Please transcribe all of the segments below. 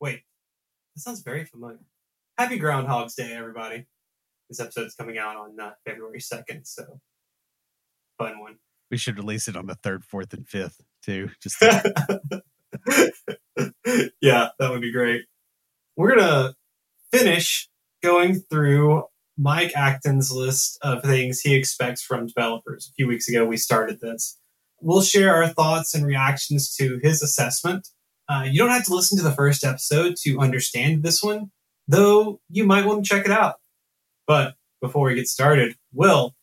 Wait, that sounds very familiar. Happy Groundhog's Day, everybody. This episode is coming out on uh, February 2nd, so fun one. We should release it on the 3rd, 4th, and 5th, too. Just yeah, that would be great. We're going to finish going through Mike Acton's list of things he expects from developers. A few weeks ago, we started this. We'll share our thoughts and reactions to his assessment uh, you don't have to listen to the first episode to understand this one, though you might want to check it out. But before we get started, Will,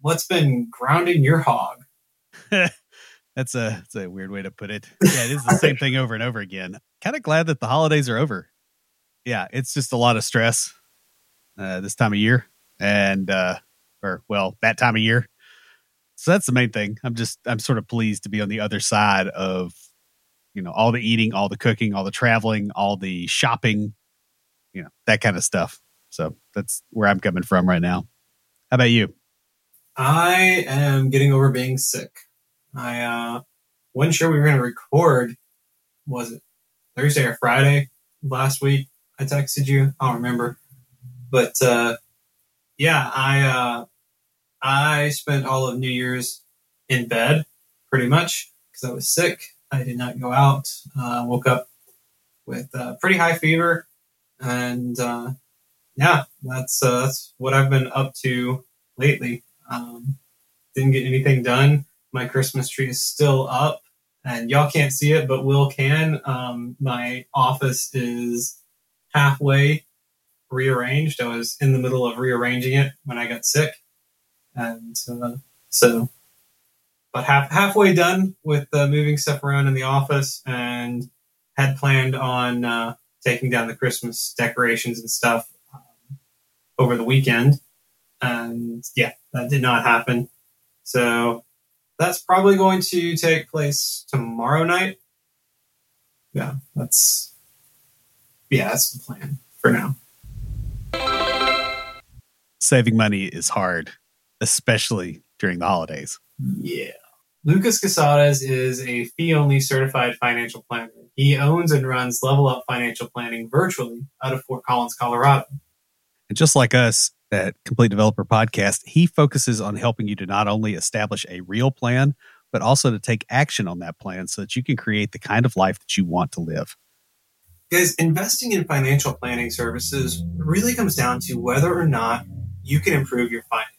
what's been grounding your hog? that's a that's a weird way to put it. Yeah, it is the same thing over and over again. Kind of glad that the holidays are over. Yeah, it's just a lot of stress uh, this time of year, and uh, or well, that time of year. So that's the main thing. I'm just I'm sort of pleased to be on the other side of you know all the eating all the cooking all the traveling all the shopping you know that kind of stuff. So that's where i'm coming from right now. How about you? I am getting over being sick. I uh wasn't sure we were going to record was it thursday or friday last week i texted you? I don't remember. But uh yeah i uh i spent all of new year's in bed pretty much because i was sick I did not go out. Uh, woke up with a pretty high fever, and uh, yeah, that's uh, that's what I've been up to lately. Um, didn't get anything done. My Christmas tree is still up, and y'all can't see it, but Will can. Um, my office is halfway rearranged. I was in the middle of rearranging it when I got sick, and uh, so but half halfway done with uh, moving stuff around in the office and had planned on uh, taking down the Christmas decorations and stuff um, over the weekend. And yeah, that did not happen. So that's probably going to take place tomorrow night. Yeah, that's yeah, that's the plan for now. Saving money is hard, especially during the holidays. Yeah. Lucas Casarez is a fee only certified financial planner. He owns and runs Level Up Financial Planning virtually out of Fort Collins, Colorado. And just like us at Complete Developer Podcast, he focuses on helping you to not only establish a real plan, but also to take action on that plan so that you can create the kind of life that you want to live. Guys, investing in financial planning services really comes down to whether or not you can improve your finances.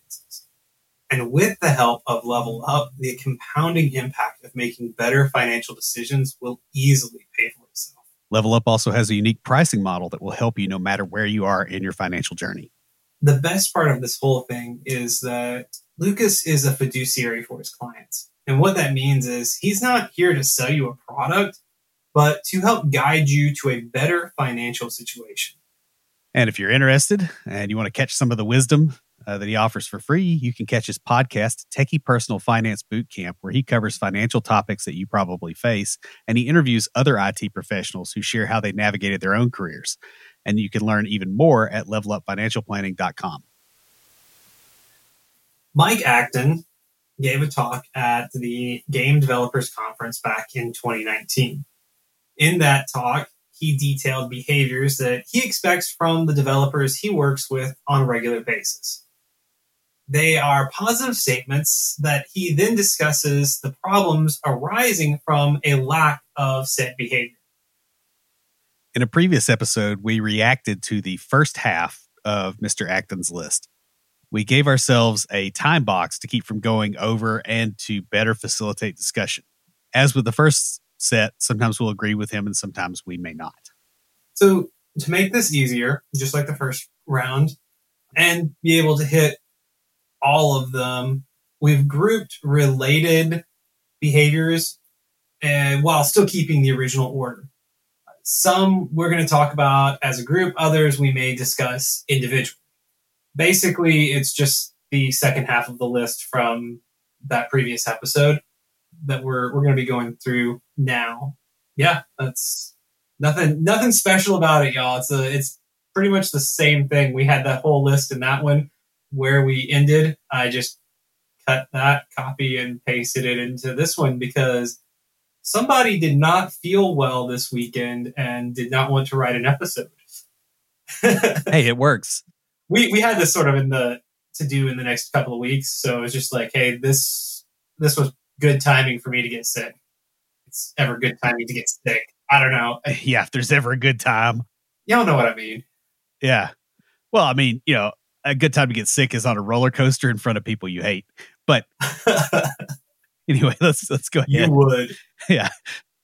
And with the help of Level Up, the compounding impact of making better financial decisions will easily pay for itself. Level Up also has a unique pricing model that will help you no matter where you are in your financial journey. The best part of this whole thing is that Lucas is a fiduciary for his clients. And what that means is he's not here to sell you a product, but to help guide you to a better financial situation. And if you're interested and you want to catch some of the wisdom uh, that he offers for free, you can catch his podcast, Techie Personal Finance Boot Camp, where he covers financial topics that you probably face. And he interviews other IT professionals who share how they navigated their own careers. And you can learn even more at levelupfinancialplanning.com. Mike Acton gave a talk at the Game Developers Conference back in 2019. In that talk, he detailed behaviors that he expects from the developers he works with on a regular basis. They are positive statements that he then discusses the problems arising from a lack of set behavior. In a previous episode, we reacted to the first half of Mr. Acton's list. We gave ourselves a time box to keep from going over and to better facilitate discussion. As with the first set, sometimes we'll agree with him and sometimes we may not. So, to make this easier, just like the first round, and be able to hit all of them. We've grouped related behaviors and while still keeping the original order. some we're going to talk about as a group, others we may discuss individually. Basically, it's just the second half of the list from that previous episode that we're we're going to be going through now. Yeah, that's nothing nothing special about it, y'all. It's a it's pretty much the same thing. We had that whole list in that one where we ended. I just cut that copy and pasted it into this one because somebody did not feel well this weekend and did not want to write an episode. hey, it works. We we had this sort of in the to do in the next couple of weeks, so it was just like, hey, this this was good timing for me to get sick. It's ever good timing to get sick. I don't know. Yeah, if there's ever a good time. Y'all know what I mean. Yeah. Well, I mean, you know, a good time to get sick is on a roller coaster in front of people you hate. But anyway, let's let's go ahead. You would. Yeah.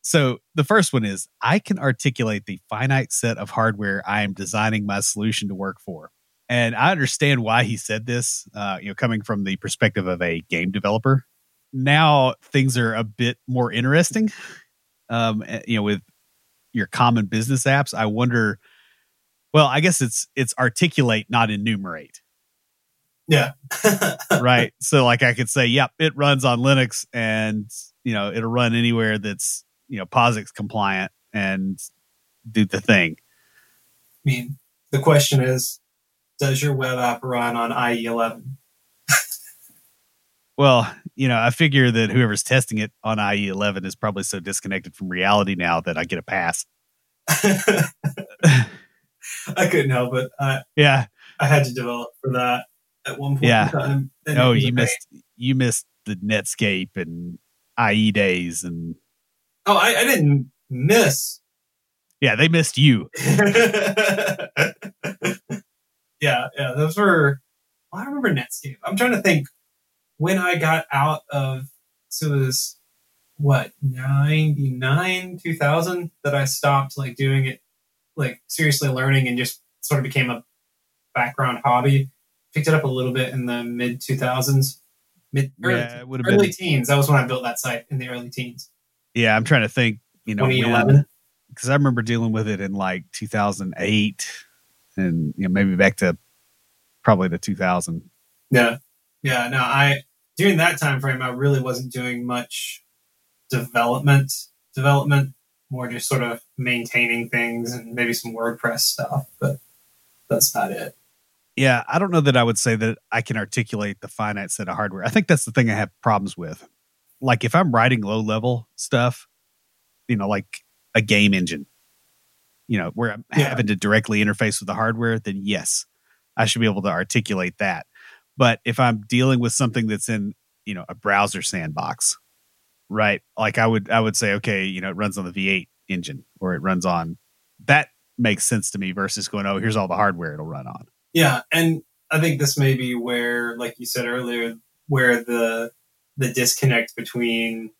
So the first one is I can articulate the finite set of hardware I am designing my solution to work for. And I understand why he said this, uh, you know, coming from the perspective of a game developer. Now things are a bit more interesting. Um, eh, you know, with your common business apps, I wonder. Well, I guess it's it's articulate, not enumerate. Yeah. right. So like I could say, yep, it runs on Linux and you know, it'll run anywhere that's, you know, POSIX compliant and do the thing. I mean, the question is, does your web app run on IE11? well, you know, I figure that whoever's testing it on IE11 is probably so disconnected from reality now that I get a pass. I couldn't help it. I, yeah. I had to develop for that at one point yeah. in time. Oh, you missed you missed the Netscape and IE days and Oh, I, I didn't miss. Yeah, they missed you. yeah, yeah, those were. Well, I remember Netscape. I'm trying to think when I got out of. So it was what 99 2000 that i stopped like doing it like seriously learning and just sort of became a background hobby picked it up a little bit in the mid 2000s mid early, yeah, early been. teens that was when i built that site in the early teens Yeah, I'm trying to think. You know, 2011 because I remember dealing with it in like 2008, and you know maybe back to probably the 2000. Yeah. Yeah. No, I during that time frame I really wasn't doing much development development, more just sort of maintaining things and maybe some WordPress stuff, but that's not it. Yeah, I don't know that I would say that I can articulate the finite set of hardware. I think that's the thing I have problems with. Like if I'm writing low level stuff, you know, like a game engine, you know, where I'm Yeah. having to directly interface with the hardware, then yes, I should be able to articulate that. But if I'm dealing with something that's in, you know, a browser sandbox, right? Like I would I would say, okay, you know, it runs on the V8 engine or it runs on that makes sense to me versus going, oh, here's all the hardware it'll run on. Yeah, and I think this may be where, like you said earlier, where the the disconnect between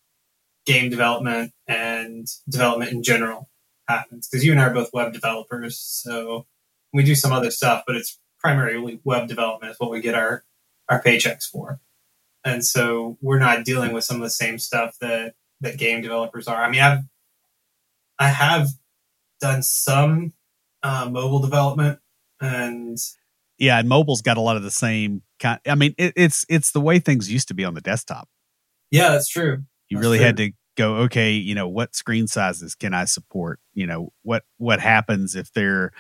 game development and development in general happens. Because you and I are both web developers, so we do some other stuff, but it's primarily web development is what we get our our paychecks for. And so we're not dealing with some of the same stuff that that game developers are. I mean, I've I have done some uh, mobile development and Yeah, and mobile's got a lot of the same kind. I mean, it, it's it's the way things used to be on the desktop. yeah, that's true. You That's really true. had to go, okay, you know, what screen sizes can I support? You know, what what happens if they're,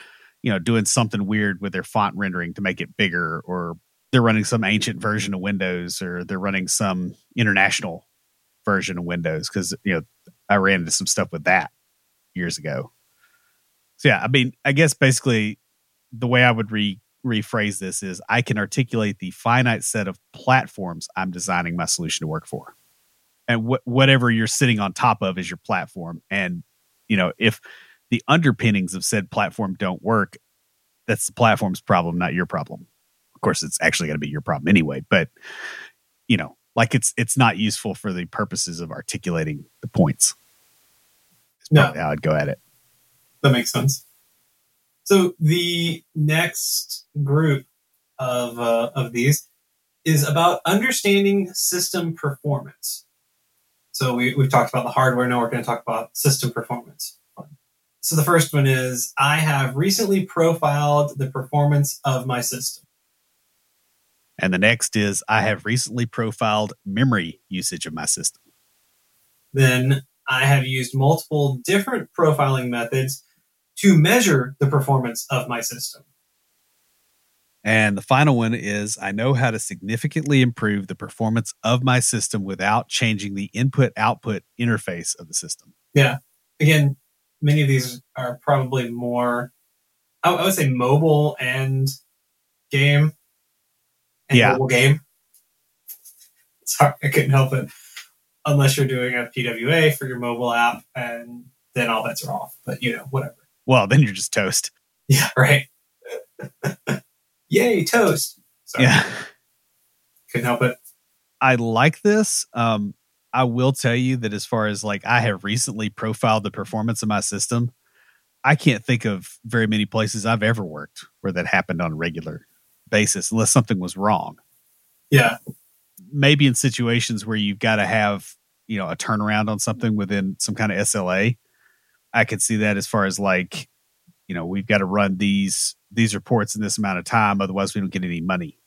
you know, doing something weird with their font rendering to make it bigger, or they're running some ancient version of Windows, or they're running some international version of Windows because you know I ran into some stuff with that years ago. So yeah, I mean, I guess basically the way I would re rephrase this is I can articulate the finite set of platforms I'm designing my solution to work for. And wh- whatever you're sitting on top of is your platform. And, you know, if the underpinnings of said platform don't work, that's the platform's problem, not your problem. Of course, it's actually going to be your problem anyway, but, you know, like it's it's not useful for the purposes of articulating the points. No. how I'd go at it. That makes sense. So the next group of uh, of these is about understanding system performance. So we, we've talked about the hardware. Now we're going to talk about system performance. so the first one is I have recently profiled the performance of my system. And the next is I have recently profiled memory usage of my system. Then I have used multiple different profiling methods to measure the performance of my system. And the final one is I know how to significantly improve the performance of my system without changing the input output interface of the system. Yeah. Again, many of these are probably more, I would say mobile and game. And Yeah. Mobile game. Sorry, I couldn't help it. Unless you're doing a PWA for your mobile app, and then all bets are off. But, you know, whatever. Well, then you're just toast. Yeah, right. Yay, toast. Sorry, Yeah. couldn't help it. I like this. Um, I will tell you that as far as like I have recently profiled the performance of my system, I can't think of very many places I've ever worked where that happened on regular basis unless something was wrong. Yeah, Maybe in situations where you've got to have, you know, a turnaround on something within some kind of SLA. I could see that as far as like, you know, we've got to run these these reports in this amount of time, otherwise we don't get any money.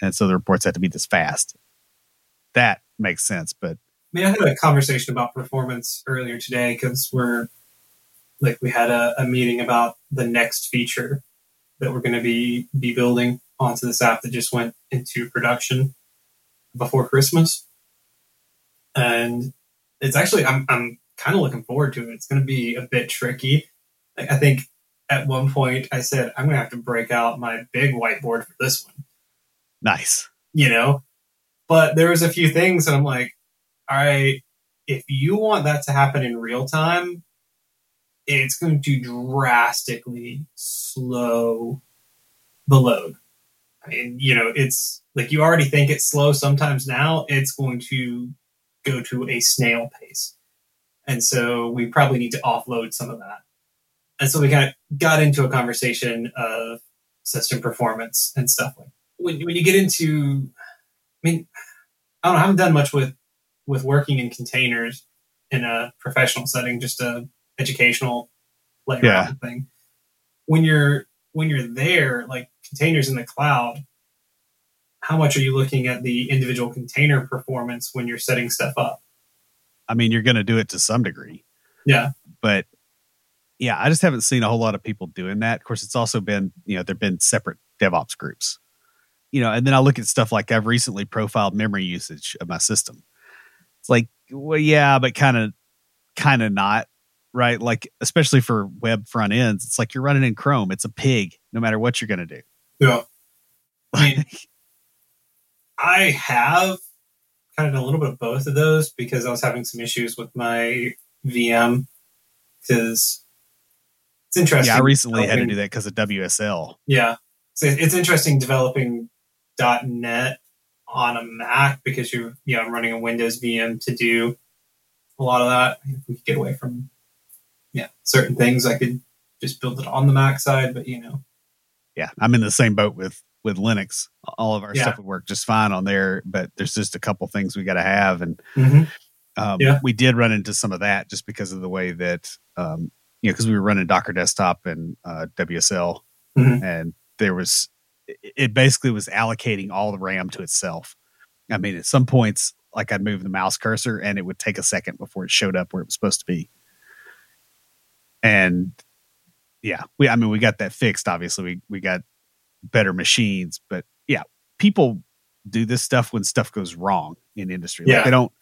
And so the reports have to be this fast. That makes sense, but I mean, I had a conversation about performance earlier today because we're like we had a, a meeting about the next feature that we're going to be be building onto this app that just went into production before Christmas, and it's actually I'm I'm kind of looking forward to it. It's going to be a bit tricky. I think at one point I said I'm going to have to break out my big whiteboard for this one nice. you know. But there was a few things that I'm like, all right, if you want that to happen in real time, it's going to drastically slow the load. I mean, you know, it's like you already think it's slow sometimes now, it's going to go to a snail pace. And so we probably need to offload some of that. And so we kind of got into a conversation of system performance and stuff like when, when you get into I mean, I don't know, I haven't done much with with working in containers in a professional setting, just a educational playground Yeah. thing. When you're when you're there, like containers in the cloud, how much are you looking at the individual container performance when you're setting stuff up? I mean, you're going to do it to some degree, Yeah. but yeah, I just haven't seen a whole lot of people doing that. Of course, it's also been, you know, there've been separate DevOps groups, you know, and then I look at stuff like I've recently profiled memory usage of my system. It's like, well, yeah, but kind of, kind of not, right? Like, especially for web front ends, it's like you're running in Chrome. It's a pig, no matter what you're going to do. Yeah. I mean, I have kind of a little bit of both of those because I was having some issues with my VM because it's interesting. yeah, I recently had to do that because of WSL. Yeah. So it's interesting developing .NET on a Mac because you're, you know, I'm running a Windows VM to do a lot of that. If we could get away from, yeah, certain things, I could just build it on the Mac side, but you know, yeah, I'm in the same boat with with Linux. All of our Yeah. stuff would work just fine on there, but there's just a couple things we got to have, and um, Yeah. we did run into some of that just because of the way that um, you know because we were running Docker Desktop and uh, WSL, Mhm. and there was it basically was allocating all the RAM to itself. I mean, at some points, like I'd move the mouse cursor, and it would take a second before it showed up where it was supposed to be, and yeah, we I mean we got that fixed. Obviously, we we got better machines, but yeah, people do this stuff when stuff goes wrong in industry. Like Yeah. they don't,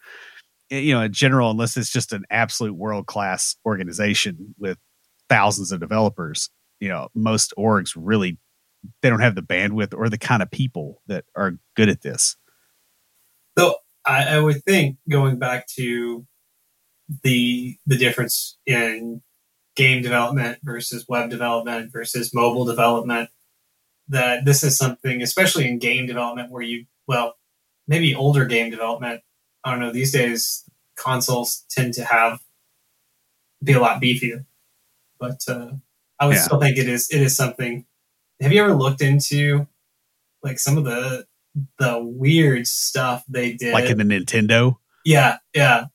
eh, you know, in general, unless it's just an absolute world class organization with thousands of developers. You know, most orgs really they don't have the bandwidth or the kind of people that are good at this. Though I, I would think going back to the the difference in game development versus web development versus mobile development, that this is something, especially in game development, where you well, maybe older game development. I don't know. These days, consoles tend to have be a lot beefier, but uh, I would Yeah. still think it is it is something. Have you ever looked into like some of the the weird stuff they did? Like in the Nintendo. Yeah, yeah.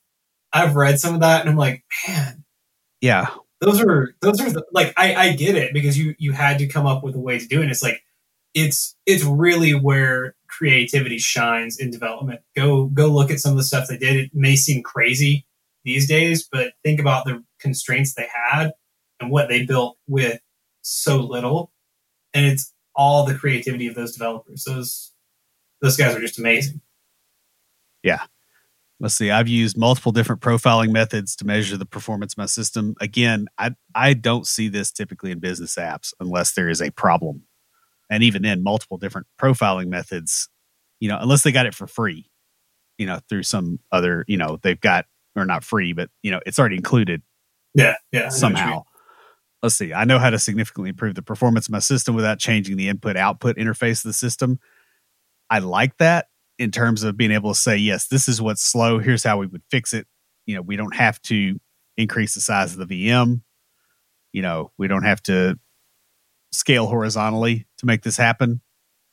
I've read some of that and I'm like, man, Yeah. Those are those are the, like I, I get it because you you had to come up with a way to do it. It's like it's it's really where creativity shines in development. Go go look at some of the stuff they did. It may seem crazy these days, but think about the constraints they had and what they built with so little. And it's all the creativity of those developers. Those those guys are just amazing. Yeah. Let's see. I've used multiple different profiling methods to measure the performance of my system. Again, I I don't see this typically in business apps unless there is a problem. And even then, multiple different profiling methods, you know, unless they got it for free, you know, through some other, you know, they've got or not free, but you know, it's already included. Yeah, yeah. Somehow. Let's see. I know how to significantly improve the performance of my system without changing the input output interface of the system. I like that in terms of being able to say, yes, this is what's slow. Here's how we would fix it. You know, we don't have to increase the size of the VM. You know, we don't have to scale horizontally to make this happen.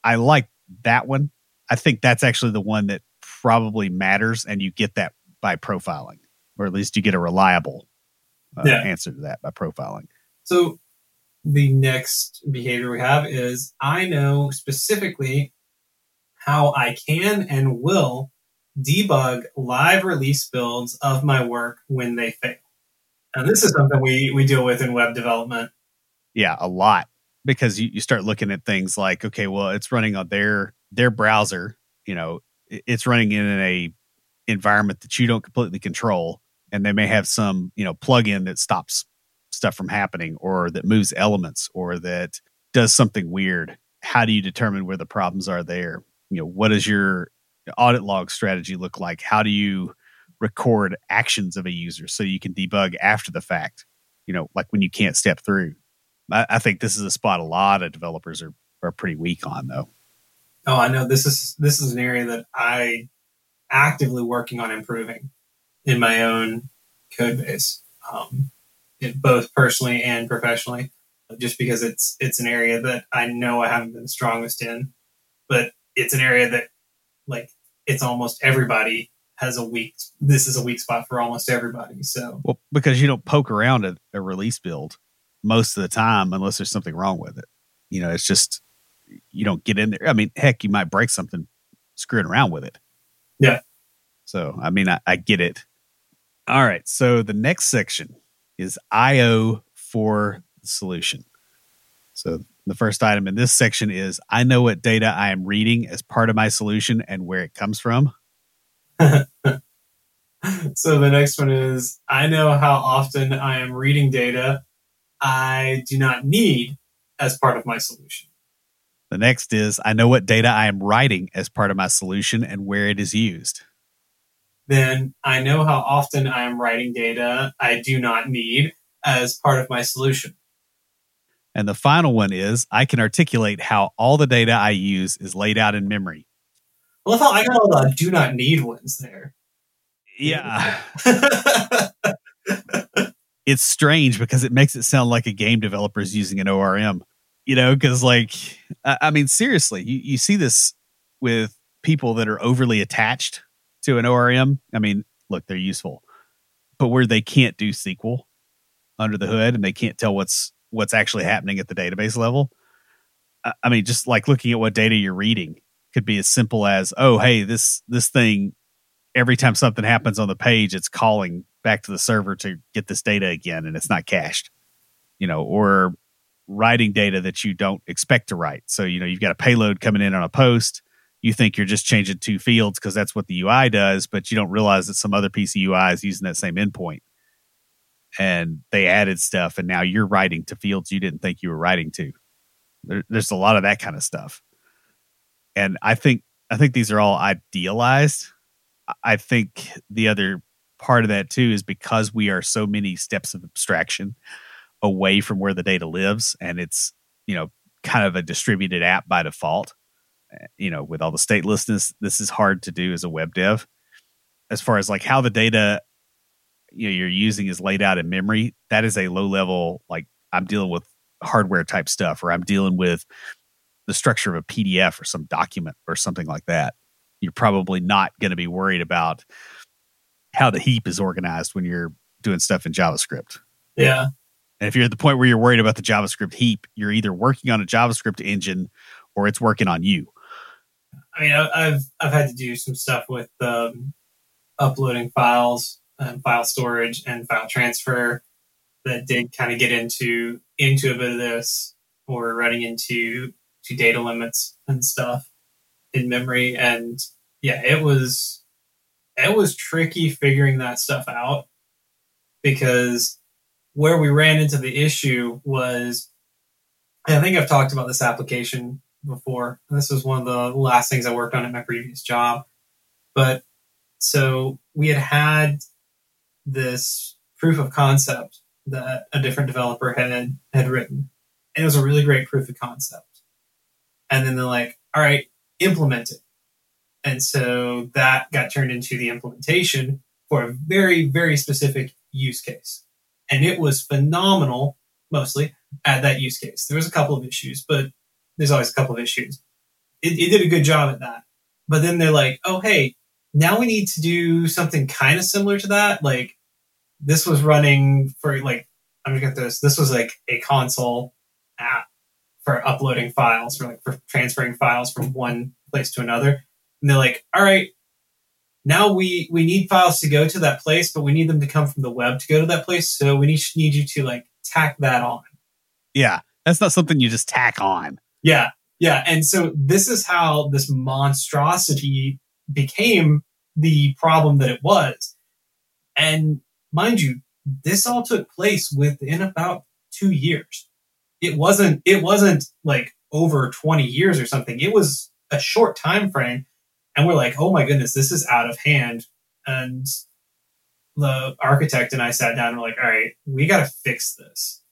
I like that one. I think that's actually the one that probably matters, and you get that by profiling, or at least you get a reliable uh, yeah. answer to that by profiling. So the next behavior we have is I know specifically how I can and will debug live release builds of my work when they fail. And this is something we, we deal with in web development. Yeah, a lot. Because you, you start looking at things like, okay, well, it's running on their their browser, you know, it's running in a environment that you don't completely control. And they may have some, you know, plugin that stops stuff from happening or that moves elements or that does something weird. How do you determine where the problems are there? You know what does your audit log strategy look like? How do you record actions of a user so you can debug after the fact you know like when you can't step through? I, I think this is a spot a lot of developers are are pretty weak on though. Oh i know. This is this is an area that i actively working on improving in my own code base um, both personally and professionally just because it's it's an area that i know i haven't been strongest in. But it's an area that like it's almost everybody has a weak this is a weak spot for almost everybody so. Well because you don't poke around at a release build most of the time unless there's something wrong with it. You know it's just you don't get in there. I mean heck you might break something screwing around with it. Yeah. So i mean i, I get it. All right so the next section is io for the solution. So the first item in this section is I know what data I am reading as part of my solution and where it comes from. so the next one is I know how often I am reading data I do not need as part of my solution. The next is I know what data I am writing as part of my solution and where it is used. Then I know how often I am writing data I do not need as part of my solution. And the final one is I can articulate how all the data I use is laid out in memory. Well, I got all the do not need ones there. Yeah. it's strange because it makes it sound like a game developer is using an ORM, you know, because, like, I mean, seriously, you, you see this with people that are overly attached to an ORM. I mean, look, they're useful, but where they can't do SQL under the hood and they can't tell what's what's actually happening at the database level. I mean, just like looking at what data you're reading could be as simple as, oh, hey, this this thing every time something happens on the page, it's calling back to the server to get this data again, and it's not cached. You know, or writing data that you don't expect to write. So, you know, you've got a payload coming in on a post. You think you're just changing two fields because that's what the UI does, but you don't realize that some other piece of UI is using that same endpoint and they added stuff and now you're writing to fields you didn't think you were writing to. There, there's a lot of that kind of stuff. And i think i think these are all idealized. I think the other part of that too is because we are so many steps of abstraction away from where the data lives and it's you know kind of a distributed app by default eh, you know with all the statelessness this is hard to do as a web dev. As far as like how the data you know you're using is laid out in memory, that is a low level like I'm dealing with hardware type stuff or I'm dealing with the structure of a PDF or some document or something like that. You're probably not going to be worried about how the heap is organized when you're doing stuff in JavaScript. Yeah. And if you're at the point where you're worried about the JavaScript heap, you're either working on a JavaScript engine or it's working on you. I mean, I've I've had to do some stuff with um, uploading files, and file storage, and file transfer that did kind of get into into a bit of this, or running into to data limits and stuff in memory. And yeah, it was it was tricky figuring that stuff out because where we ran into the issue was I think I've talked about this application before. This was one of the last things I worked on at my previous job. But so we had had this proof of concept that a different developer had had written. And it was a really great proof of concept. And then they're like, all right, implement it. And so that got turned into the implementation for a very, very specific use case. And it was phenomenal, mostly at that use case. There was a couple of issues, but there's always a couple of issues. It, it did a good job at that. But then they're like, oh, hey, now we need to do something kind of similar to that. Like this was running for like, I'm gonna get this. This was like a console app for uploading files for like for transferring files from one place to another. And they're like, all right, now we we need files to go to that place, but we need them to come from the web to go to that place. So we need need you to like tack that on. Yeah, that's not something you just tack on. Yeah, yeah. And so this is how this monstrosity became the problem that it was. And mind you, this all took place within about two years. It wasn't it wasn't like over 20 years or something. It was a short time frame. And we're like, oh my goodness, this is out of hand. And the architect and I sat down and we're like, all right, we gotta fix this.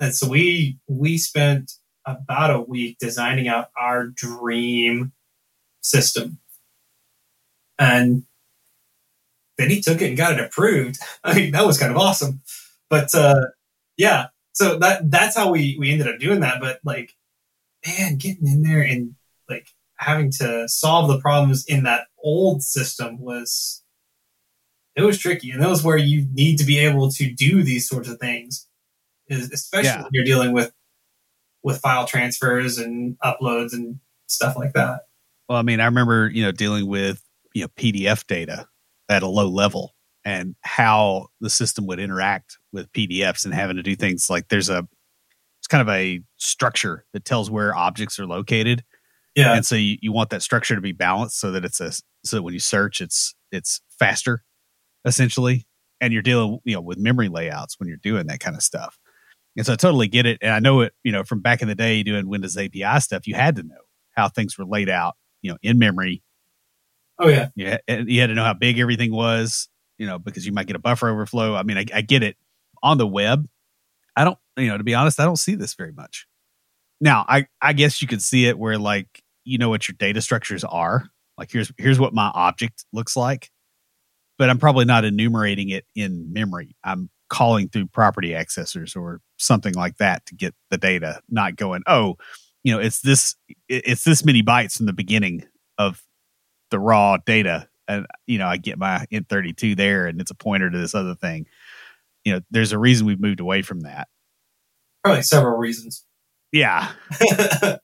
And so we we spent about a week designing out our dream system. And then he took it and got it approved. I mean, that was kind of awesome. But uh, yeah, so that that's how we we ended up doing that. But like, man, getting in there and like having to solve the problems in that old system was it was tricky, and that was where you need to be able to do these sorts of things, especially yeah. when you're dealing with with file transfers and uploads and stuff like that. Well, I mean, I remember you know dealing with you know PDF data at a low level and how the system would interact with PDFs and having to do things like there's a it's kind of a structure that tells where objects are located. Yeah. And so you, you want that structure to be balanced so that it's a so that when you search it's it's faster essentially and you're dealing you know with memory layouts when you're doing that kind of stuff. And so I totally get it. And I know it, you know, from back in the day doing Windows API stuff, you had to know how things were laid out, you know, in memory. Oh yeah. Yeah. Eh, you had to know how big everything was, you know, because you might get a buffer overflow. I mean, I, I get it. On the web, I don't, you know, to be honest, I don't see this very much. Now, I, I guess you could see it where like you know what your data structures are. Like here's here's what my object looks like. But I'm probably not enumerating it in memory. I'm calling through property accessors or something like that to get the data, not going, oh, you know, it's this it's this many bytes from the beginning of the raw data. And you know, I get my int32 there and it's a pointer to this other thing. You know, there's a reason we've moved away from that. Probably several reasons. Yeah.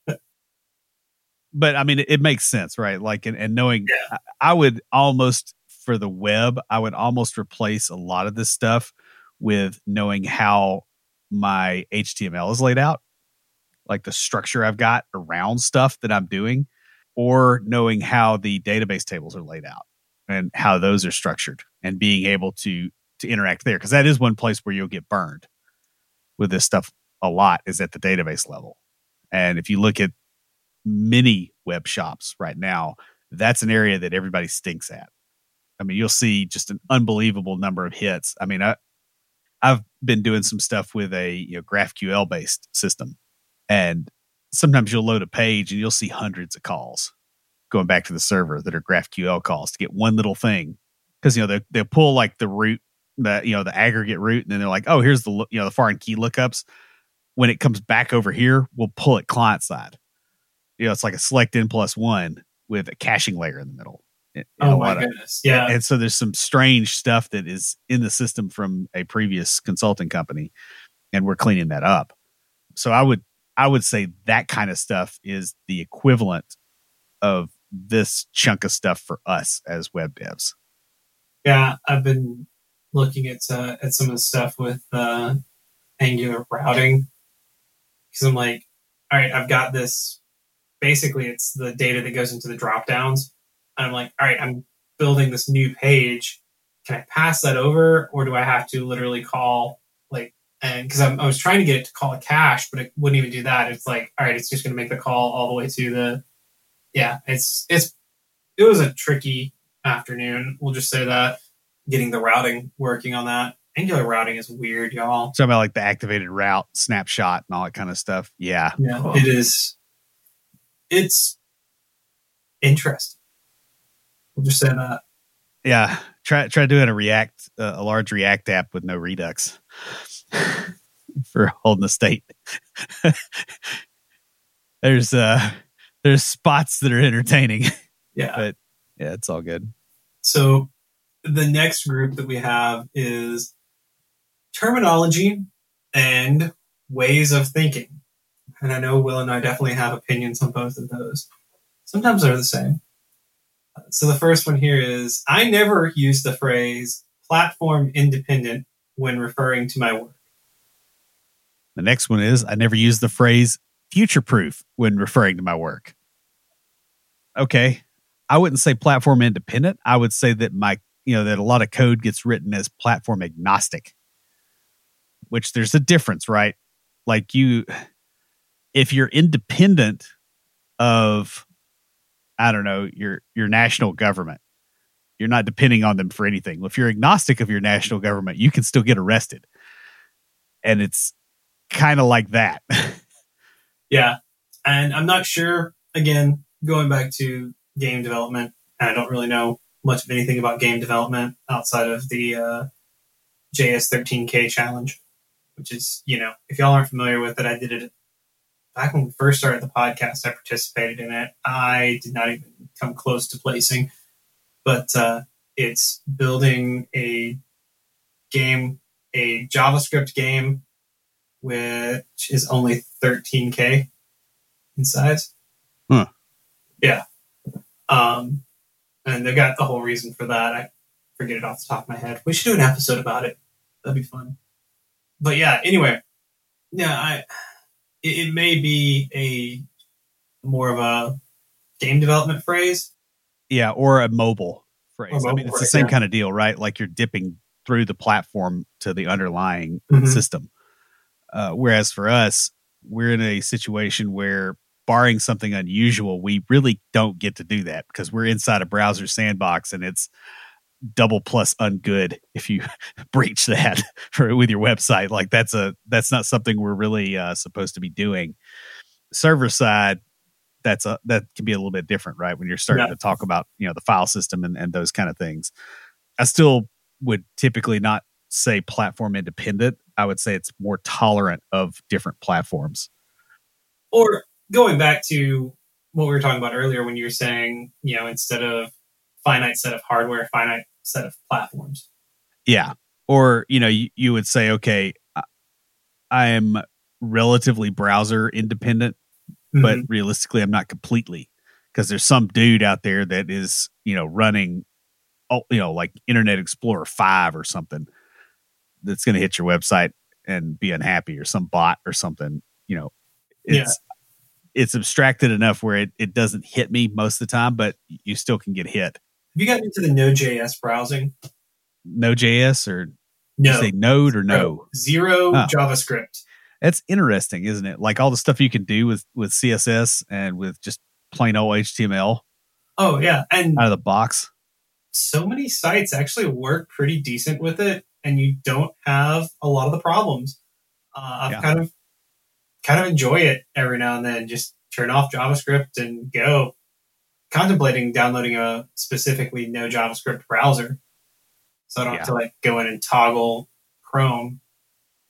but I mean, it, it, makes sense, right? Like, and, and knowing, yeah. I, I would almost for the web, I would almost replace a lot of this stuff with knowing how my HTML is laid out, like the structure I've got around stuff that I'm doing, or knowing how the database tables are laid out and how those are structured and being able to to interact there because that is one place where you'll get burned with this stuff a lot is at the database level. And if you look at many web shops right now, that's an area that everybody stinks at. I mean, you'll see just an unbelievable number of hits. I mean, I, I've been doing some stuff with a you know, GraphQL based system, and sometimes you'll load a page and you'll see hundreds of calls going back to the server that are GraphQL calls to get one little thing. Because you know they they pull like the root, the you know the aggregate root, and then they're like, oh, here's the you know the foreign key lookups. When it comes back over here, we'll pull it client side. You know, it's like a select n plus one with a caching layer in the middle oh my goodness! Of, yeah, and so there's some strange stuff that is in the system from a previous consulting company, and we're cleaning that up. So I would I would say that kind of stuff is the equivalent of this chunk of stuff for us as web devs. Yeah, I've been looking at uh, at some of the stuff with uh, Angular routing because I'm like, all right, I've got this. Basically, it's the data that goes into the drop downs, and I'm like, all right, I'm building this new page. Can I pass that over, or do I have to literally call and because I was trying to get it to call a cache, but it wouldn't even do that. It's like, all right, it's just going to make the call all the way to the. Yeah, it's it's it was a tricky afternoon. We'll just say that getting the routing working on that. Angular routing is weird, y'all. Talking about like the activated route snapshot and all that kind of stuff. Yeah, yeah, oh. it is. It's interesting. We'll just say that. Yeah, try try doing a React, uh, a large React app with no Redux for holding the state. there's uh there's spots that are entertaining. Yeah. but yeah, it's all good. So the next group that we have is terminology and ways of thinking. And I know Will and I definitely have opinions on both of those. Sometimes they're the same. So the first one here is I never use the phrase platform independent when referring to my work. The next one is I never use the phrase future proof when referring to my work. Okay. I wouldn't say platform independent. I would say that my, you know, that a lot of code gets written as platform agnostic, which there's a difference, right? Like you, if you're independent of, I don't know, your, your national government, you're not depending on them for anything. If you're agnostic of your national government, you can still get arrested. And it's kind of like that. yeah. And I'm not sure, again, going back to game development, I don't really know much of anything about game development outside of the uh, JS13K challenge, which is, you know, if y'all aren't familiar with it, I did it back when we first started the podcast. I participated in it. I did not even come close to placing but uh, it's building a game, a JavaScript game, which is only 13k in size. Huh. Yeah. Um, and they got the whole reason for that. I forget it off the top of my head. We should do an episode about it. That'd be fun. But yeah, anyway, yeah, I it, it may be a more of a game development phrase, yeah, or a mobile phrase. Mobile I mean, it's the same yeah. kind of deal, right? Like you're dipping through the platform to the underlying mm-hmm. system. Uh, whereas for us, we're in a situation where, barring something unusual, we really don't get to do that because we're inside a browser sandbox and it's double plus ungood if you breach that for with your website. Like that's a that's not something we're really uh, supposed to be doing. Server side, that's a that can be a little bit different, right? When you're starting yeah. to talk about you know the file system and, and those kind of things. I still would typically not say platform independent. I would say it's more tolerant of different platforms. Or going back to what we were talking about earlier when you were saying, you know, instead of finite set of hardware, finite set of platforms. Yeah. Or, you know, you, you would say, okay, I am relatively browser independent mm-hmm. but realistically, I'm not completely because there's some dude out there that is, you know, running, oh, you know, like Internet Explorer 5 or something that's going to hit your website and be unhappy or some bot or something, you know, it's, yeah. it's abstracted enough where it, it doesn't hit me most of the time, but you still can get hit. Have you gotten into the Node.js browsing? Node.js or no. say Node or no? Zero oh. JavaScript. That's interesting, isn't it? Like all the stuff you can do with with CSS and with just plain old HTML. Oh yeah, and out of the box. So many sites actually work pretty decent with it, and you don't have a lot of the problems. Uh, I've yeah. kind of kind of enjoy it every now and then. Just turn off JavaScript and go. Contemplating downloading a specifically no JavaScript browser, so I don't yeah. have to like go in and toggle Chrome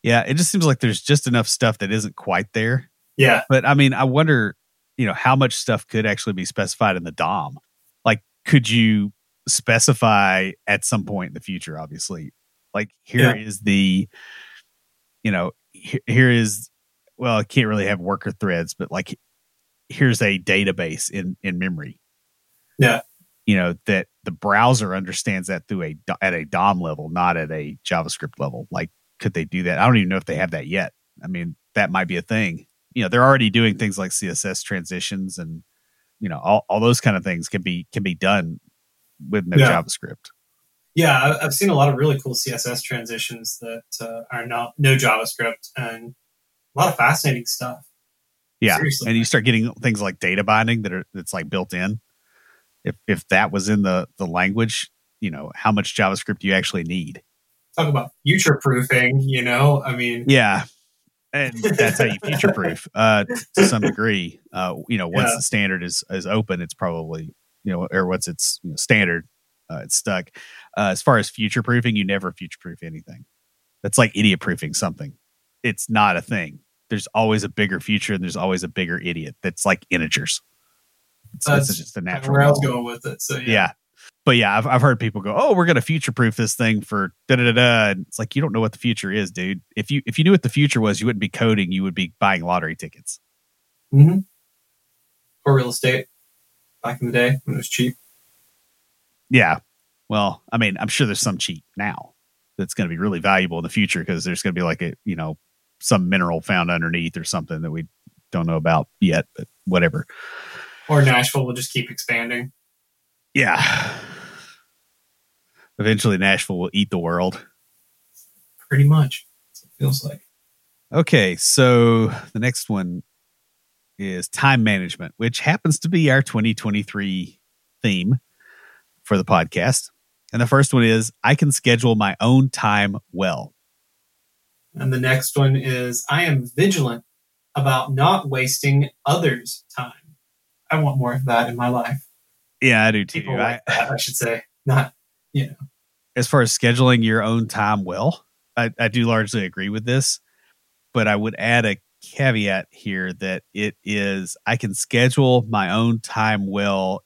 yeah, it just seems like there's just enough stuff that isn't quite there. Yeah. But I mean, I wonder, you know, how much stuff could actually be specified in the DOM? Like, could you specify at some point in the future, obviously, like here yeah. is the, you know, here is well, I can't really have worker threads, but like here's a database in in memory. Yeah. You know that the browser understands that through a at a DOM level, not at a JavaScript level. Like, could they do that? I don't even know if they have that yet. I mean, that might be a thing. You know, they're already doing things like CSS transitions and you know all, all those kind of things can be can be done with no Yeah. JavaScript. Yeah, I've seen a lot of really cool CSS transitions that uh, are not no JavaScript and a lot of fascinating stuff. Yeah, Seriously. and you start getting things like data binding that are that's like built in. If if that was in the the language, you know how much JavaScript you actually need. Talk about future proofing. You know, I mean, Yeah, and that's how you future proof uh, to some degree. Uh, you know, once Yeah. the standard is is open, it's probably you know, or once it's you know, standard, uh, it's stuck. Uh, as far as future proofing, you never future proof anything. That's like idiot proofing something. It's not a thing. There's always a bigger future, and there's always a bigger idiot. That's like integers. It's, it's That's just a natural. where I was going with it. So yeah, Yeah. But yeah, I've, I've heard people go, "Oh, we're going to future proof this thing for da da da da." And It's like you don't know what the future is, dude. If you if you knew what the future was, you wouldn't be coding. You would be buying lottery tickets. hmm or real estate back in the day when it was cheap. Yeah. Well, I mean, I'm sure there's some cheap now that's going to be really valuable in the future because there's going to be like a you know some mineral found underneath or something that we don't know about yet. But whatever. Or Nashville will just keep expanding. Yeah. Eventually, Nashville will eat the world. Pretty much. It feels like. Okay, so the next one is time management, which happens to be our 2023 theme for the podcast. And the first one is I can schedule my own time well. And the next one is I am vigilant about not wasting others' time. I want more of that in my life. Yeah, I do too. People I, that, I should say. Not as far as scheduling your own time well, I, I do largely agree with this, but I would add a caveat here that it is I can schedule my own time well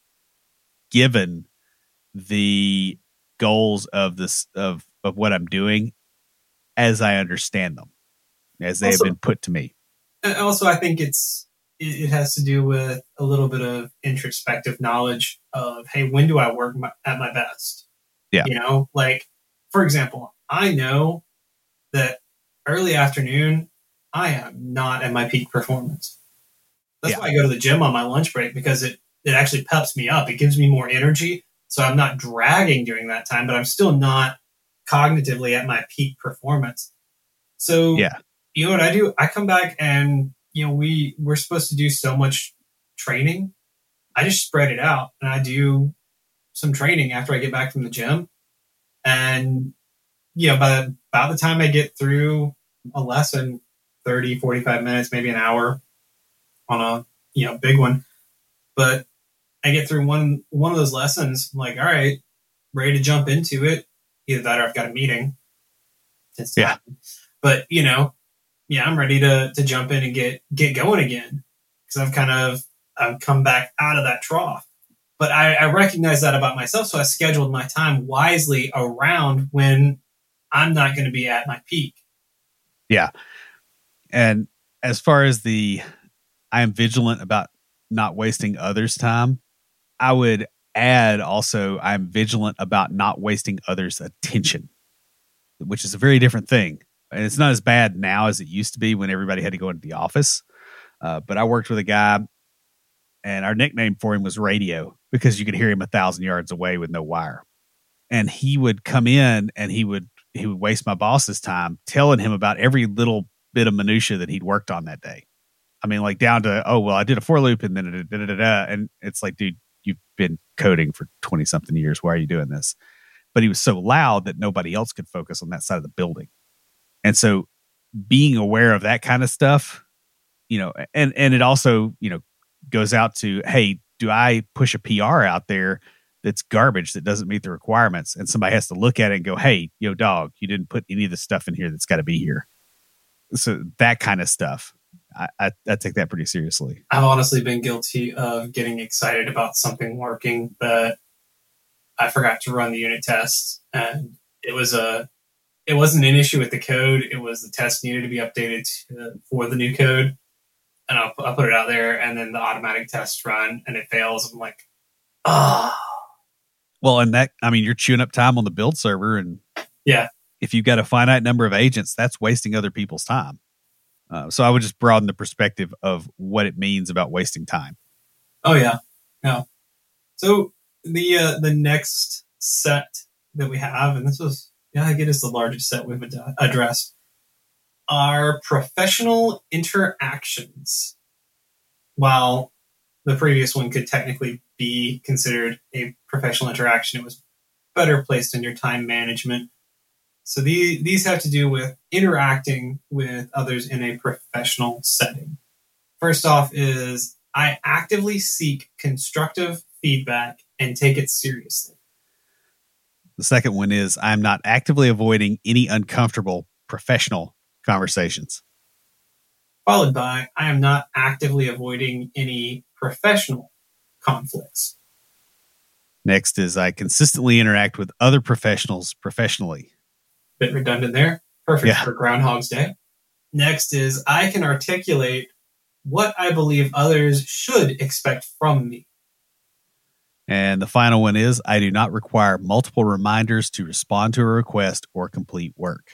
given the goals of this of of what I'm doing as I understand them, as they Also- have been put to me. and also I think it's it, it has to do with a little bit of introspective knowledge of hey, when do I work my, at my best? Yeah. You know, like for example, I know that early afternoon I am not at my peak performance. That's Yeah. why I go to the gym on my lunch break because it it actually peps me up. It gives me more energy, so I'm not dragging during that time, but I'm still not cognitively at my peak performance. So Yeah. you know what I do? I come back and you know we we're supposed to do so much training. I just spread it out and I do some training after I get back from the gym. And you know, by the, by the time I get through a lesson, 30, 45 minutes, maybe an hour on a you know big one. But I get through one one of those lessons, I'm like, all right, ready to jump into it. Either that or I've got a meeting. It's Yeah. time. But you know, yeah, I'm ready to to jump in and get get going again because I've kind of I've come back out of that trough. But I, I recognize that about myself, so I scheduled my time wisely around when I'm not going to be at my peak. Yeah, and as far as the I am vigilant about not wasting others' time, I would add also I'm vigilant about not wasting others' attention, which is a very different thing. And it's not as bad now as it used to be when everybody had to go into the office. Uh, but I worked with a guy, and our nickname for him was Radio because you could hear him a thousand yards away with no wire. And he would come in and he would he would waste my boss's time telling him about every little bit of minutia that he'd worked on that day. I mean, like down to oh well, I did a for loop and then da, da, da, da, and it's like, dude, you've been coding for twenty something years. Why are you doing this? But he was so loud that nobody else could focus on that side of the building, and so being aware of that kind of stuff, you know, and and it also you know goes out to hey, do I push a PR out there that's garbage that doesn't meet the requirements, and somebody has to look at it and go, hey, yo, dog, you didn't put any of the stuff in here that's got to be here. So that kind of stuff, I, I, I take that pretty seriously. I've honestly been guilty of getting excited about something working, but I forgot to run the unit test, and it was a it wasn't an issue with the code. It was the test needed to be updated to, for the new code. And I'll, I'll put it out there and then the automatic test run and it fails. I'm like, ah. Well, and that, I mean, you're chewing up time on the build server. And Yeah. if you've got a finite number of agents, that's wasting other people's time. Uh, so I would just broaden the perspective of what it means about wasting time. Oh yeah, yeah. So the uh, the next set that we have, and this was yeah, I get it's the largest set we've ad- addressed, are professional interactions. While the previous one could technically be considered a professional interaction, it was better placed in your time management. So the, these have to do with interacting with others in a professional setting. First off is I actively seek constructive feedback and take it seriously. The second one is I'm not actively avoiding any uncomfortable professional conversations. Followed by I am not actively avoiding any professional conflicts. Next is I consistently interact with other professionals professionally. Bit redundant there. Perfect Yeah. for Groundhog's Day. Next is I can articulate what I believe others should expect from me. And the final one is I do not require multiple reminders to respond to a request or complete work.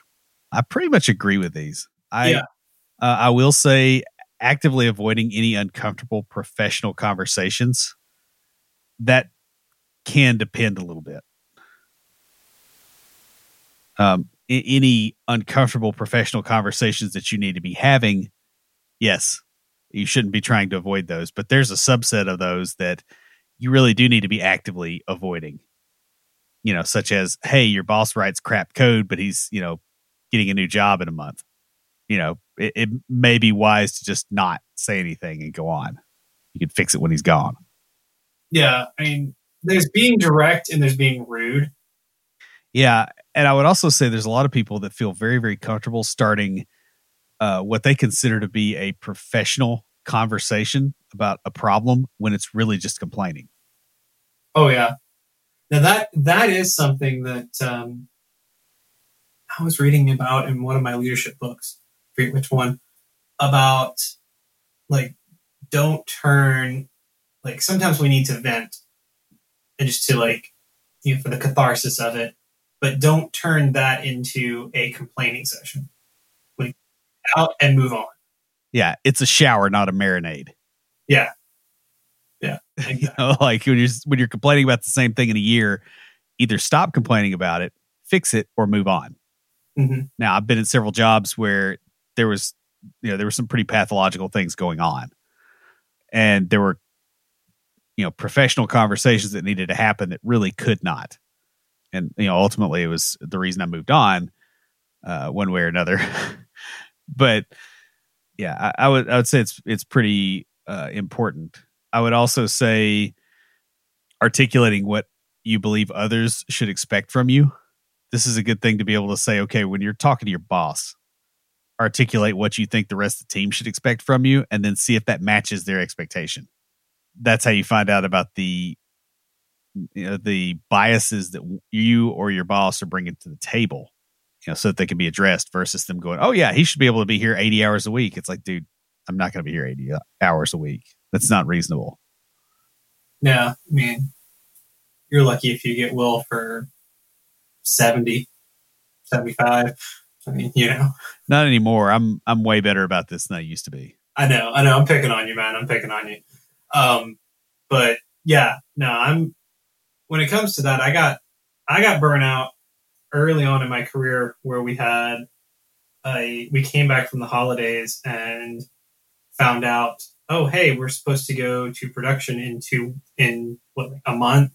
I pretty much agree with these. I Yeah. uh, I will say actively avoiding any uncomfortable professional conversations that can depend a little bit. Um, any uncomfortable professional conversations that you need to be having, yes, you shouldn't be trying to avoid those. But there's a subset of those that you really do need to be actively avoiding. You know, such as, hey, your boss writes crap code, but he's, you know, getting a new job in a month. You know, it, it may be wise to just not say anything and go on. You can fix it when he's gone. Yeah, I mean, there's being direct and there's being rude. Yeah, and I would also say there's a lot of people that feel very, very comfortable starting uh, what they consider to be a professional conversation about a problem when it's really just complaining. Oh yeah. Now that that is something that um, I was reading about in one of my leadership books. I forget which one about like don't turn like sometimes we need to vent and just to like you know for the catharsis of it, but don't turn that into a complaining session. Like out and move on. Yeah, it's a shower, not a marinade. Yeah. Yeah. you know, like when you're when you're complaining about the same thing in a year, either stop complaining about it, fix it, or move on. hmm Now, I've been in several jobs where there was, you know, there were some pretty pathological things going on, and there were, you know, professional conversations that needed to happen that really could not, and you know, ultimately, it was the reason I moved on, uh, one way or another. but yeah, I, I would I would say it's it's pretty uh, important. I would also say articulating what you believe others should expect from you this is a good thing to be able to say, okay, when you're talking to your boss, articulate what you think the rest of the team should expect from you, and then see if that matches their expectation. That's how you find out about the you know, the biases that you or your boss are bringing to the table, you know, so that they can be addressed versus them going, oh yeah, he should be able to be here 80 hours a week. It's like, dude, I'm not going to be here 80 hours a week. That's not reasonable. Yeah, I mean, you're lucky if you get Will for 70, 75. I mean, you know, Not anymore. I'm I'm way better about this than I used to be. I know, I know, I'm picking on you, man. I'm picking on you. Um, but yeah, no, I'm, when it comes to that, I got, I got burnout early on in my career where we had a, we came back from the holidays and found out, oh, hey, we're supposed to go to production in two, in what, a month.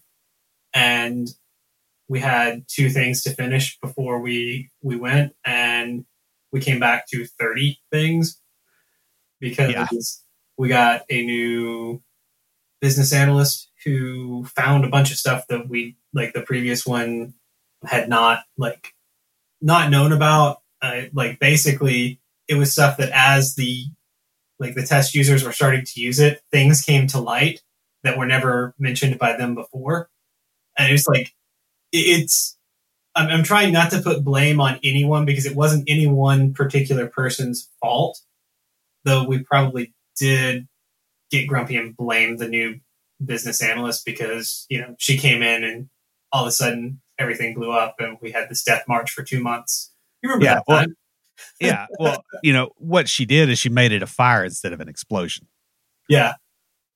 And we had two things to finish before we we went and we came back to 30 things because Yeah. we got a new business analyst who found a bunch of stuff that we like the previous one had not like not known about uh, like basically it was stuff that as the like the test users were starting to use it things came to light that were never mentioned by them before and it's like it's I'm, I'm trying not to put blame on anyone because it wasn't any one particular person's fault. Though we probably did get grumpy and blame the new business analyst because you know she came in and all of a sudden everything blew up and we had this death march for two months. You remember Yeah, that well- time? yeah. Well, you know what she did is she made it a fire instead of an explosion, Yeah,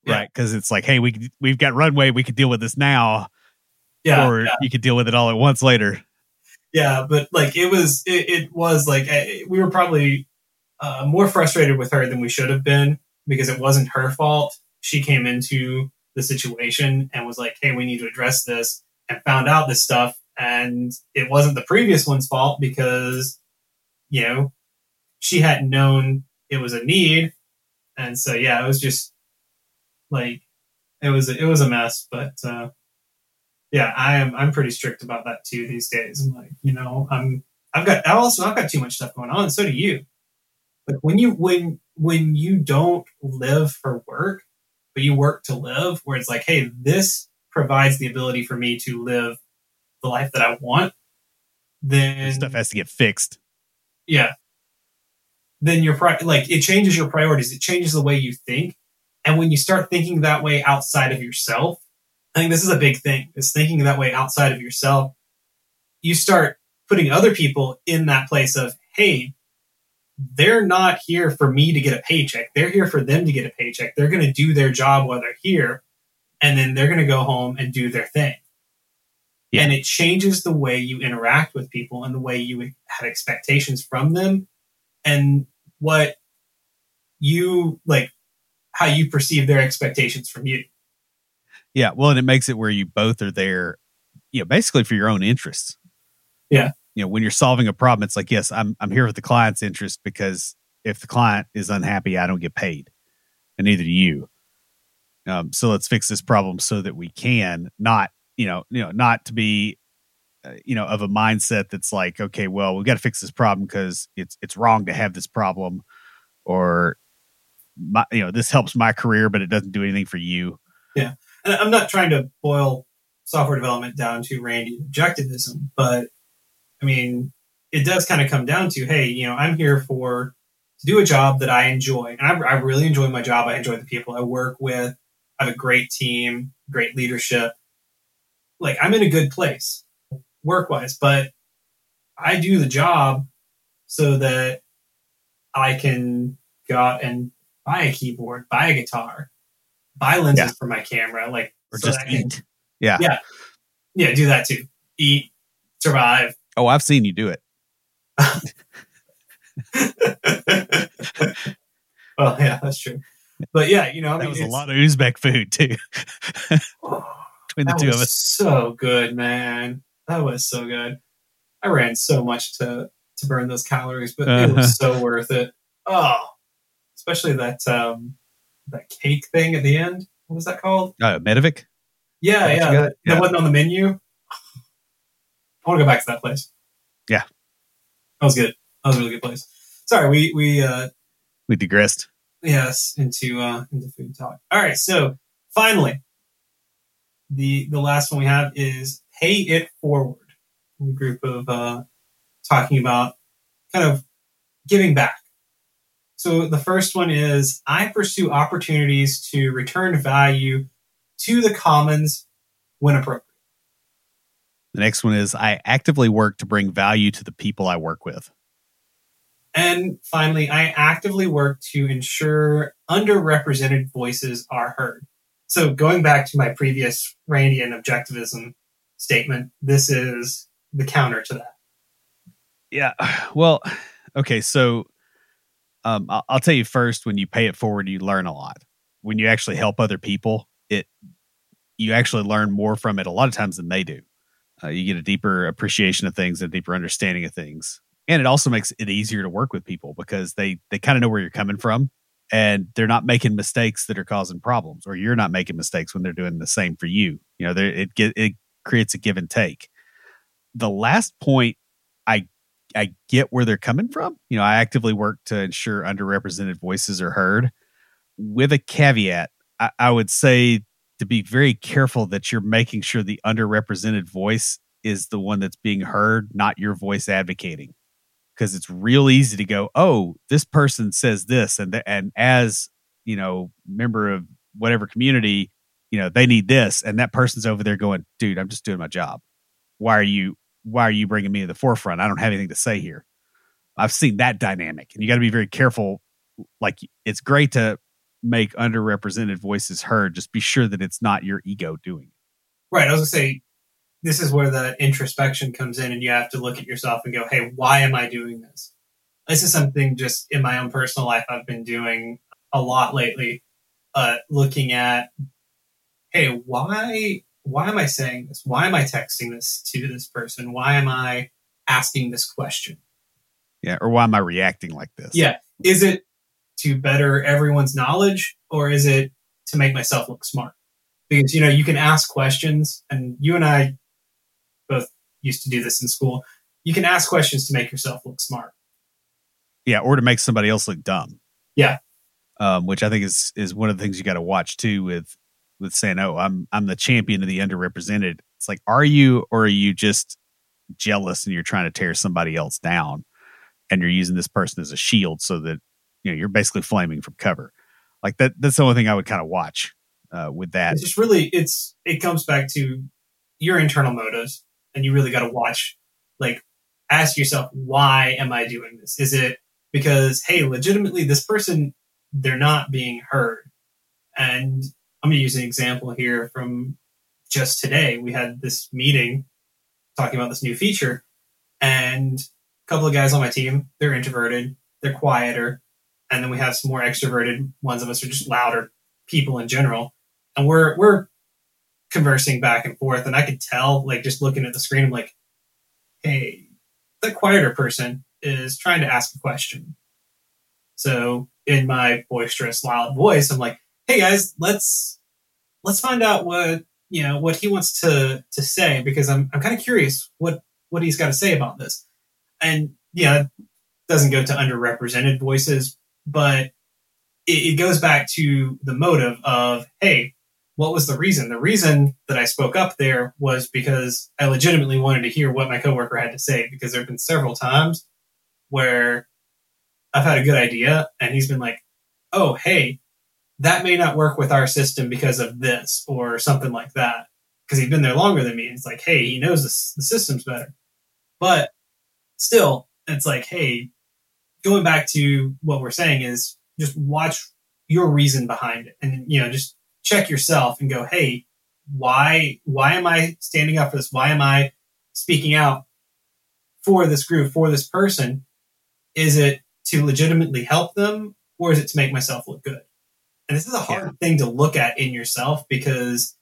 Yeah. right? Because it's like, hey, we we've got runway, we could deal with this now, yeah, or yeah. you could deal with it all at once later. Yeah, but like it was, it, it was like eh, we were probably uh, more frustrated with her than we should have been because it wasn't her fault. She came into the situation and was like, "Hey, we need to address this," and found out this stuff, and it wasn't the previous one's fault because you know she hadn't known it was a need, and so yeah, it was just like it was it was a mess, but. uh yeah, I am. I'm pretty strict about that too these days. I'm like, you know, I'm. I've got. I also I've got too much stuff going on. So do you. Like when you when when you don't live for work, but you work to live, where it's like, hey, this provides the ability for me to live the life that I want. Then This stuff has to get fixed. yeah then your pri- like it changes your priorities it changes the way you think and when you start thinking that way outside of yourself i think this is a big thing is thinking that way outside of yourself you start putting other people in that place of hey they're not here for me to get a paycheck they're here for them to get a paycheck they're going to do their job while they're here and then they're going to go home and do their thing Yeah. and it changes the way you interact with people and the way you have expectations from them and what you like how you perceive their expectations from you Yeah. Well, and it makes it where you both are there, you know, basically for your own interests. Yeah. You know, when you're solving a problem, it's like, yes, I'm I'm here with the client's interest because if the client is unhappy, I don't get paid, and neither do you. Um, so let's fix this problem so that we can not, you know, you know, not to be, uh, you know, of a mindset that's like, okay, well, we've got to fix this problem because it's it's wrong to have this problem, or, my, you know, this helps my career, but it doesn't do anything for you. Yeah. And i'm not trying to boil software development down to Randian objectivism but i mean it does kind of come down to hey you know i'm here for to do a job that i enjoy and I, I really enjoy my job i enjoy the people i work with i have a great team great leadership like i'm in a good place work wise but i do the job so that i can go out and buy a keyboard buy a guitar buy lenses Yeah. for my camera like Or so just I can- eat. Yeah. Yeah. yeah do that too eat survive Oh, I've seen you do it. well yeah that's true. But yeah you know I That mean, was a lot of Uzbek food too, oh, between the two of us. so good man. That was so good. I ran so much to to burn those calories but it Uh-huh. was so worth it. Oh especially that um that cake thing at the end. What was that called? Uh, yeah yeah. Yeah. that wasn't on the menu i want to go back to that place. Yeah. that was good. That was a really good place. Sorry we we uh We digressed. yes into uh into food talk. All right so finally the the last one we have is pay it forward a group of uh talking about kind of giving back. So the first one is i pursue opportunities to return value to the commons when appropriate The next one is I actively work to bring value to the people I work with. And finally, I actively work to ensure underrepresented voices are heard. So going back to my previous Randian objectivism statement, this is the counter to that. Yeah. Well, okay. So um, I'll, I'll tell you first when you pay it forward, you learn a lot. When you actually help other people, it you actually learn more from it a lot of times than they do. Uh, you get a deeper appreciation of things, and a deeper understanding of things, and it also makes it easier to work with people because they they kind of know where you're coming from, and they're not making mistakes that are causing problems, or you're not making mistakes when they're doing the same for you. You know, it get it creates a give and take. The last point, I I get where they're coming from. You know, I actively work to ensure underrepresented voices are heard. With a caveat, I would say to be very careful that you're making sure the underrepresented voice is the one that's being heard, not your voice advocating. Because it's real easy to go, oh, this person says this, and th- and as you know, member of whatever community, you know, they need this, and that person's over there going, dude, I'm just doing my job. Why are you Why are you bringing me to the forefront? I don't have anything to say here. I've seen that dynamic, and you got to be very careful. Like, it's great to make underrepresented voices heard. Just be sure that it's not your ego doing it. Right. I was gonna say this is where the introspection comes in and you have to look at yourself and go, Hey, why am I doing this? This is something just in my own personal life I've been doing a lot lately. Uh, looking at, Hey, why, why am I saying this? Why am I texting this to this person? Why am I asking this question? Yeah. Or why am I reacting like this? Yeah. Is it to better everyone's knowledge or is it to make myself look smart? Because, you know, you can ask questions and you and I both used to do this in school. You can ask questions to make yourself look smart. Yeah. Or to make somebody else look dumb. Yeah. Um, which I think is, is one of the things you got to watch too with, with saying, "Oh, I'm I'm the champion of the underrepresented." It's like, are you, or are you just jealous and you're trying to tear somebody else down, and you're using this person as a shield so that you know you're basically flaming from cover. Like that. That's the only thing I would kind of watch uh, with that. It's just really, it's it comes back to your internal motives, and you really got to watch, like, ask yourself, why am I doing this? Is it because hey, legitimately, this person they're not being heard, and I'm going to use an example here from just today. We had this meeting talking about this new feature, and a couple of guys on my team, they're introverted, they're quieter, and then we have some more extroverted ones of us are just louder people in general. And we're we're conversing back and forth, and I could tell, like just looking at the screen, I'm like, hey, the quieter person is trying to ask a question. So in my boisterous, loud voice, I'm like, hey guys, let's let's find out what you know what he wants to to say because I'm I'm kind of curious what what he's got to say about this. And yeah, doesn't go to underrepresented voices, but it, it goes back to the motive of hey, what was the reason? The reason that I spoke up there was because I legitimately wanted to hear what my coworker had to say because there have been several times where I've had a good idea and he's been like, "Oh, hey, that may not work with our system because of this or something like that because he's been there longer than me. And It's like, hey, he knows this, the system's better. But still, it's like, hey, going back to what we're saying is just watch your reason behind it and, you know, just check yourself and go, hey, why, why am I standing up for this? Why am I speaking out for this group, for this person? Is it to legitimately help them or is it to make myself look good? And this is a hard yeah. thing to look at in yourself because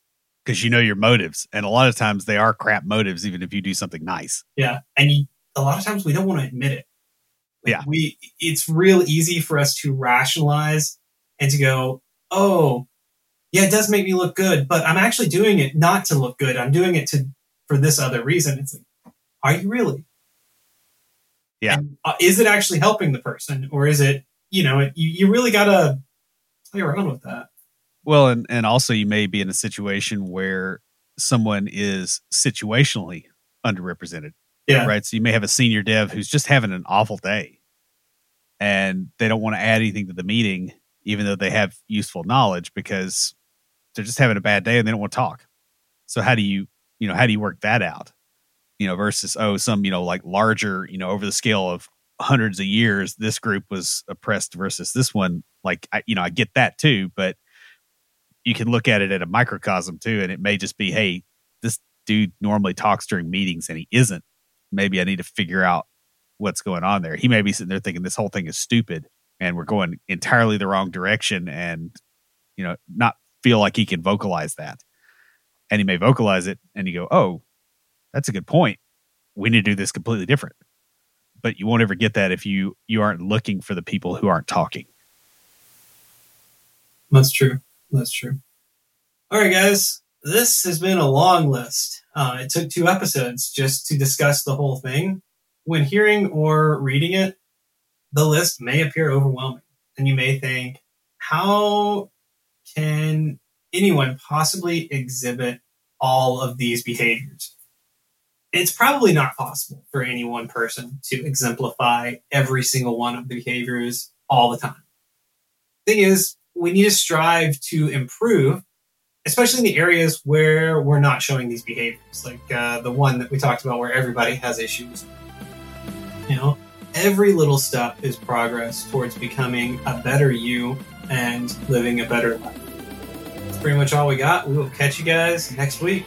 because you know your motives, and a lot of times they are crap motives, even if you do something nice. Yeah, and you, a lot of times we don't want to admit it. Yeah, we it's real easy for us to rationalize and to go, oh, yeah, it does make me look good, but I'm actually doing it not to look good. I'm doing it to for this other reason. It's like, are you really? Yeah. And, uh, is it actually helping the person, or is it you know you, you really gotta play around with that. Well, and and also you may be in a situation where someone is situationally underrepresented. Yeah. Right. So you may have a senior dev who's just having an awful day and they don't want to add anything to the meeting, even though they have useful knowledge because they're just having a bad day and they don't want to talk. So how do you, you know, how do you work that out? You know, versus, oh, some, you know, like larger, you know, over the scale of hundreds of years, this group was oppressed versus this one like I, you know, I get that too, but you can look at it at a microcosm too, and it may just be, hey, this dude normally talks during meetings and he isn't. Maybe I need to figure out what's going on there. He may be sitting there thinking this whole thing is stupid and we're going entirely the wrong direction and you know, not feel like he can vocalize that. And he may vocalize it and you go, Oh, that's a good point. We need to do this completely different. But you won't ever get that if you you aren't looking for the people who aren't talking. That's true. That's true. All right, guys. This has been a long list. Uh, it took two episodes just to discuss the whole thing. When hearing or reading it, the list may appear overwhelming, and you may think, how can anyone possibly exhibit all of these behaviors? it's probably not possible for any one person to exemplify every single one of the behaviors all the time. Thing is, we need to strive to improve, especially in the areas where we're not showing these behaviors, like uh, the one that we talked about where everybody has issues. You know, every little step is progress towards becoming a better you and living a better life. That's pretty much all we got. We will catch you guys next week.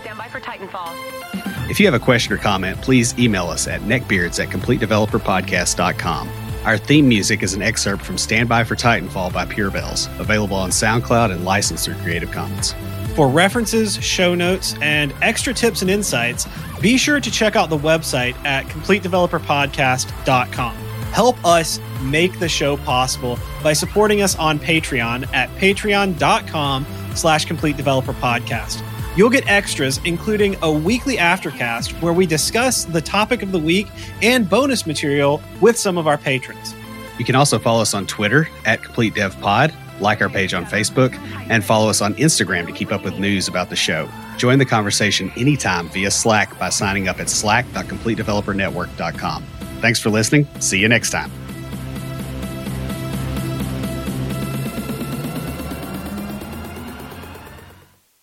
Stand by for Titanfall. If you have a question or comment, please email us at neckbeards at completedeveloperpodcast.com. Our theme music is an excerpt from Stand By for Titanfall by Pure Bells, available on SoundCloud and licensed through Creative Commons. For references, show notes, and extra tips and insights, be sure to check out the website at completedeveloperpodcast.com. Help us make the show possible by supporting us on Patreon at patreon.com slash complete developer podcast. You'll get extras, including a weekly aftercast where we discuss the topic of the week and bonus material with some of our patrons. You can also follow us on Twitter at CompleteDevPod, like our page on Facebook, and follow us on Instagram to keep up with news about the show. Join the conversation anytime via Slack by signing up at slack.completedevelopernetwork.com. Thanks for listening. See you next time.